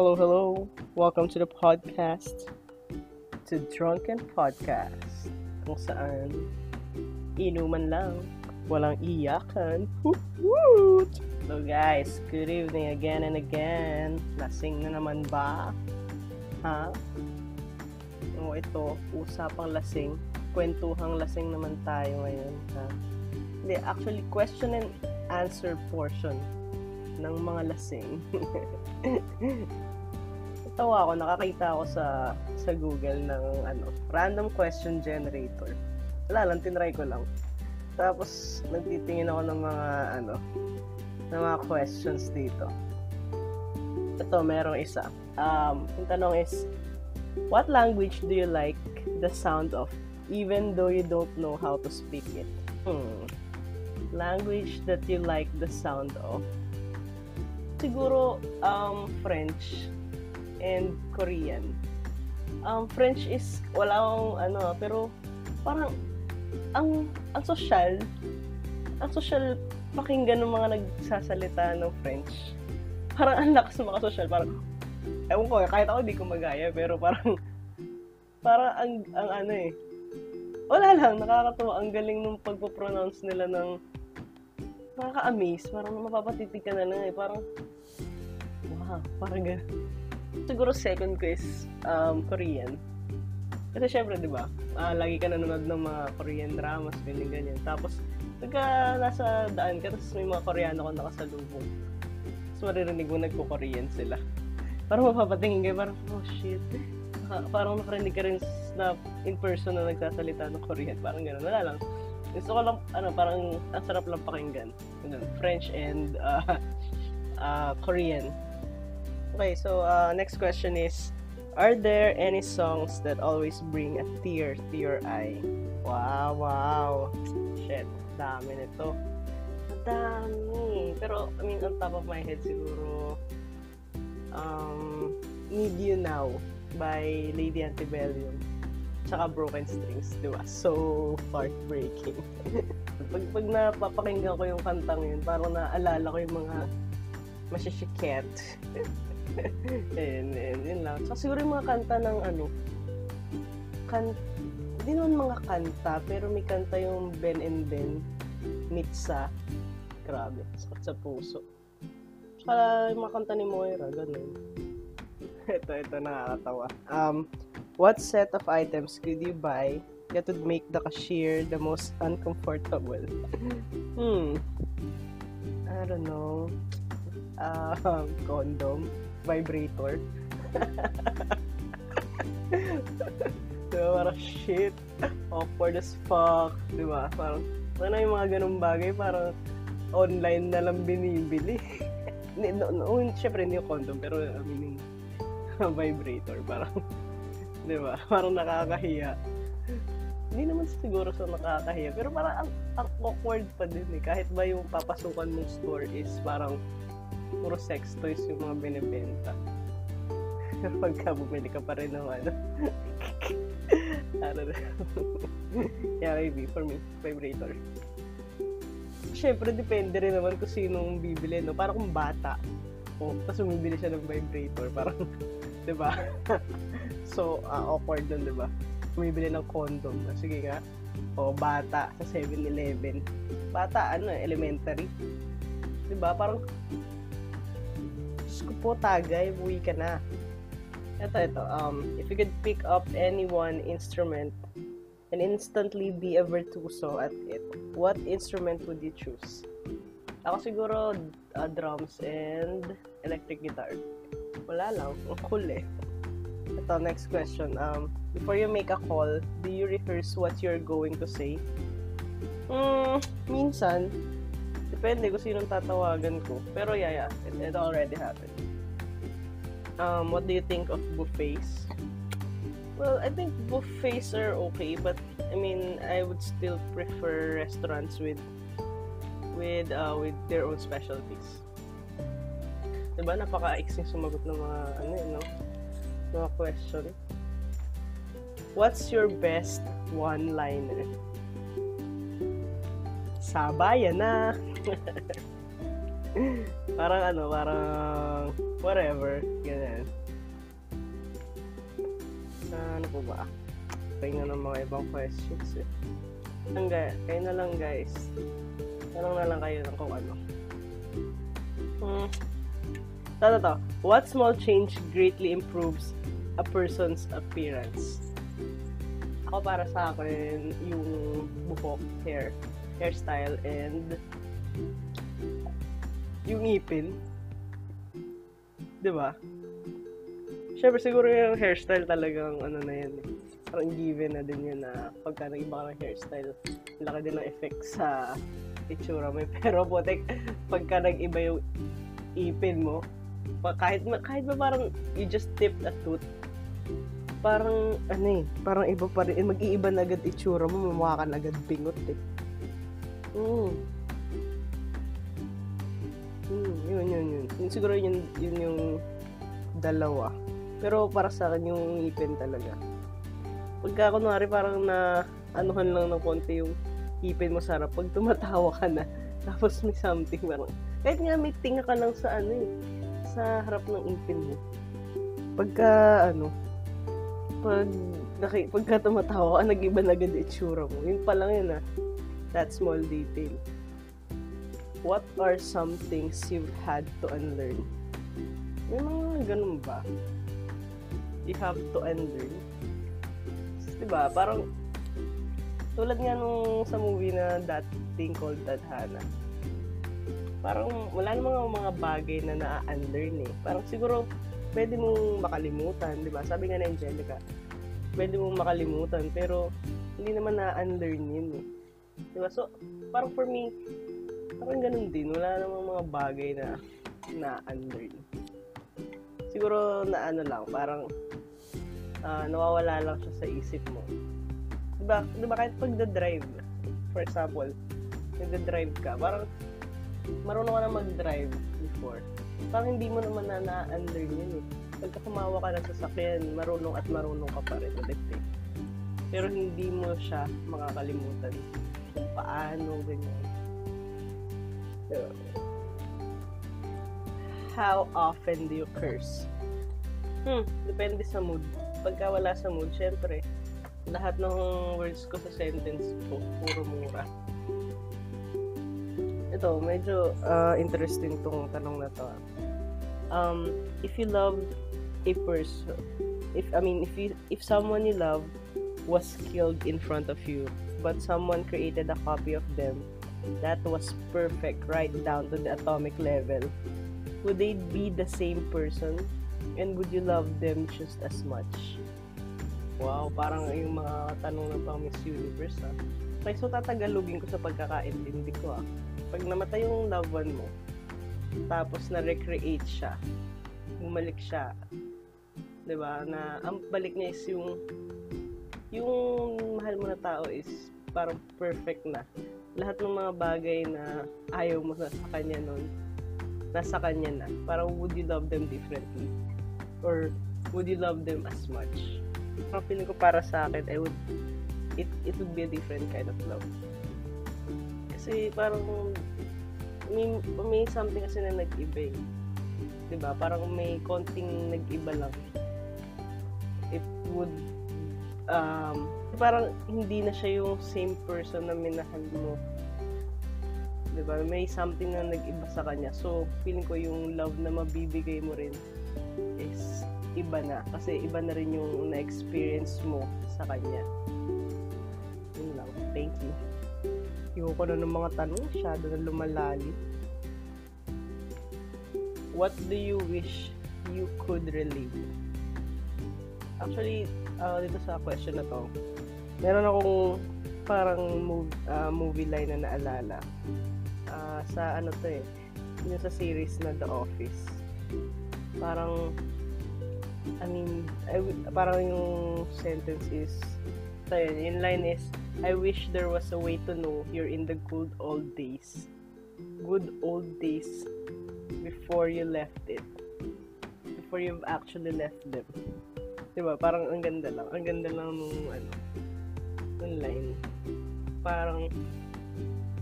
Hello, hello. Welcome to the podcast. To Drunken Podcast. Kung saan, inuman lang, walang iyakan. Woot! So guys, good evening again and again. Lasing na naman ba? Ha? O ito, usapang lasing. Kwentuhang lasing naman tayo ngayon. Ha? Hindi, actually, question and answer portion ng mga lasing. Tawa ako, nakakita ako sa sa Google ng ano, random question generator. Wala lang, tinry ko lang. Tapos, nagtitingin ako ng mga ano, ng mga questions dito. Ito, merong isa. Um, yung tanong is, what language do you like the sound of even though you don't know how to speak it? Hmm. Language that you like the sound of siguro um, French and Korean. Um, French is wala akong ano, pero parang ang ang social ang social pakinggan ng mga nagsasalita ng French. Parang ang lakas mga social, parang ewan ko, kahit ako di ko magaya, pero parang parang ang, ang ano eh, wala lang, nakakatuwa. Ang galing nung pagpo-pronounce nila ng nakaka-amaze. Parang mapapatitig ka na lang eh. Parang, wow, parang gano'n. Siguro second ko is um, Korean. Kasi syempre, di ba, uh, lagi ka nanonood ng mga Korean dramas, ganyan, ganyan. Tapos, pagka nasa daan ka, tapos may mga Koreano ko nakasalubong. Tapos maririnig mo nagko-Korean sila. Parang mapapatingin kayo, parang, oh shit. Uh, parang nakarinig ka rin na in person na nagsasalita ng Korean. Parang gano'n. Wala lang gusto ko lang, ano, parang ang sarap lang pakinggan. French and uh, uh, Korean. Okay, so uh, next question is, are there any songs that always bring a tear to your eye? Wow, wow. Shit, dami nito. Dami. Pero, I mean, on top of my head siguro, um, Need You Now by Lady Antebellum tsaka broken strings, di ba? So heartbreaking. pag, pag napapakinggan ko yung kantang yun, parang naalala ko yung mga masisiket. And, and, yun lang. So, siguro yung mga kanta ng ano, kan hindi naman mga kanta, pero may kanta yung Ben and Ben, Mitsa. Grabe, sakit sa puso. Tsaka yung mga kanta ni Moira, ganun. ito, ito, nakakatawa. Um, What set of items could you buy that would make the cashier the most uncomfortable? hmm. I don't know. Um, condom, vibrator. diba, parang shit. Awkward as fuck. Diba? Parang, ano yung mga ganung bagay, parang online na lang binibili. no, no, syempre hindi yung condom, pero I mean, vibrator. Parang, Di ba? Parang nakakahiya. Hindi naman siguro sa nakakahiya. Pero parang ang, ang awkward pa din eh. Kahit ba yung papasukan mong store is parang puro sex toys yung mga binibenta. Pagka bumili ka pa rin ng ano. ano na. yeah, maybe. For me, vibrator. Siyempre, depende rin naman kung sinong bibili, no? Parang kung bata. O, oh, tapos bumibili siya ng vibrator. Parang, di ba? So, uh, awkward dun, di ba? Bumibili ng condom. Sige nga. O, bata sa 7-Eleven. Bata, ano, elementary. Di ba? Parang, Diyos ko po, tagay, buwi ka na. Ito, ito. Um, if you could pick up any one instrument and instantly be a virtuoso at it, what instrument would you choose? Ako siguro, uh, drums and electric guitar. Wala lang. Ang cool eh. Ito, next question. Um, before you make a call, do you rehearse what you're going to say? Hmm, minsan. Depende kung sinong tatawagan ko. Pero yeah, yeah. It, it already happened. Um, what do you think of buffets? Well, I think buffets are okay, but I mean, I would still prefer restaurants with with uh, with their own specialties. Diba, napaka-exing sumagot ng mga ano, you know, mga question. What's your best one-liner? Sabayan na! parang ano, parang whatever. Ganyan. Uh, ano po ba? Pahinga ng mga ibang questions eh. Hangga, kayo na lang guys. Tanong na lang kayo ng kung ano. Hmm. Ito, to. What small change greatly improves a person's appearance? Ako para sa akin, yung buhok, hair, hairstyle, and yung ngipin. Di ba? Siyempre, siguro yung hairstyle talagang ano na yan. Eh. Parang given na din yun na pagka nag-iba ng hairstyle, laki din ng effect sa itsura mo. Pero putik, pagka nag-iba yung ipin mo, kahit, kahit ba parang you just tip a tooth, parang ano eh, parang iba pa rin, eh, mag-iiba na agad itsura mo, mamukha ka na agad bingot eh. Mm. Yun, yun, yun. yun siguro yun, yun yung dalawa. Pero para sa akin yung ipin talaga. Pagka kunwari parang na anuhan lang ng konti yung ipin mo sarap. Pag tumatawa ka na, tapos may something parang, kahit nga may tinga ka lang sa ano eh, sa harap ng ipin mo. Pagka ano, pag naki, pagka tumatawa ka, nag-iba na agad itsura mo. Yun pa lang yun ah. That small detail. What are some things you've had to unlearn? May mga ganun ba? You have to unlearn. Diba? Parang tulad nga nung sa movie na That Thing Called Tadhana. Parang wala namang mga bagay na na-unlearn eh. Parang siguro pwede mong makalimutan, di ba? Sabi nga ni Angelica, pwede mong makalimutan, pero hindi naman na-unlearn yun eh. Di ba? So, parang for me, parang ganun din. Wala namang mga bagay na na-unlearn. Siguro na ano lang, parang uh, nawawala lang siya sa isip mo. Di ba? Di ba kahit pagda-drive, for example, nagda-drive ka, parang marunong ka na mag-drive before parang hindi mo naman na na-unlearn yun eh. Pagka kumawa ka ng sasakyan, marunong at marunong ka pa rin ulit eh. Pero hindi mo siya makakalimutan kung paano, ganyan. How often do you curse? Hmm, depende sa mood. Pagka wala sa mood, syempre, lahat ng words ko sa sentence ko, puro mura ito, medyo uh, interesting tong tanong na to. Um, if you love a person, if I mean, if you if someone you love was killed in front of you, but someone created a copy of them that was perfect right down to the atomic level, would they be the same person? And would you love them just as much? Wow, parang yung mga tanong ng pang Miss Universe ah. Okay, so tatagalugin ko sa pagkakaintindi ko ah pag namatay yung loved one mo, tapos na-recreate siya, bumalik siya, 'di ba? Na ang balik niya is yung yung mahal mo na tao is parang perfect na. Lahat ng mga bagay na ayaw mo na sa kanya noon, nasa kanya na. Parang would you love them differently? Or would you love them as much? Ang feeling ko para sa akin, I would, it, it would be a different kind of love. Kasi parang may, may something kasi na nag-iba eh. 'Di ba? Parang may konting nag-iba lang. It would um parang hindi na siya yung same person na minahal mo. 'Di ba? May something na nag-iba sa kanya. So, feeling ko yung love na mabibigay mo rin is iba na kasi iba na rin yung na-experience mo sa kanya. Yun lang. Thank you. Ayoko na ng mga tanong, masyado na lumalali. What do you wish you could relive? Actually, uh, dito sa question na to, meron akong parang move, uh, movie line na naalala. Uh, sa ano to eh, yung sa series na The Office. Parang, I mean, I, parang yung sentence is, so yun, yung line is, I wish there was a way to know you're in the good old days. Good old days before you left it. Before you've actually left them. Diba? Parang ang ganda lang. Ang ganda lang nung ano, nung line. Parang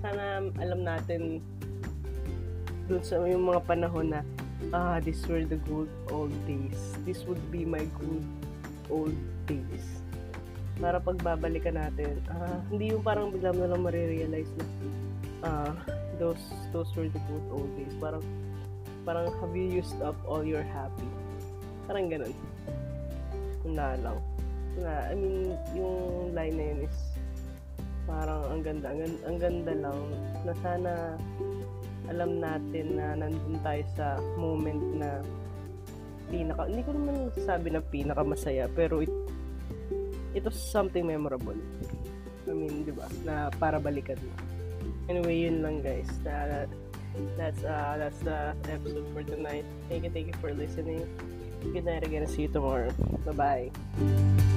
sana alam natin dun sa yung mga panahon na ah, these were the good old days. This would be my good old days. Para pagbabalikan natin, ah, hindi yung parang bigla mo lang marirealize na ah, those those were the good old days. Parang parang have you used up all your happy? Parang ganun. Na lang. Na, I mean, yung line na yun is parang ang ganda, ang, ang ganda lang na sana alam natin na nandun tayo sa moment na pinaka, hindi ko naman sabi na pinaka masaya, pero it, it was something memorable. I mean, di ba, na para balikan mo. Anyway, yun lang guys. Na, that's, uh, that's the episode for tonight. Thank you, thank you for listening. Good night again. See you tomorrow. Bye-bye.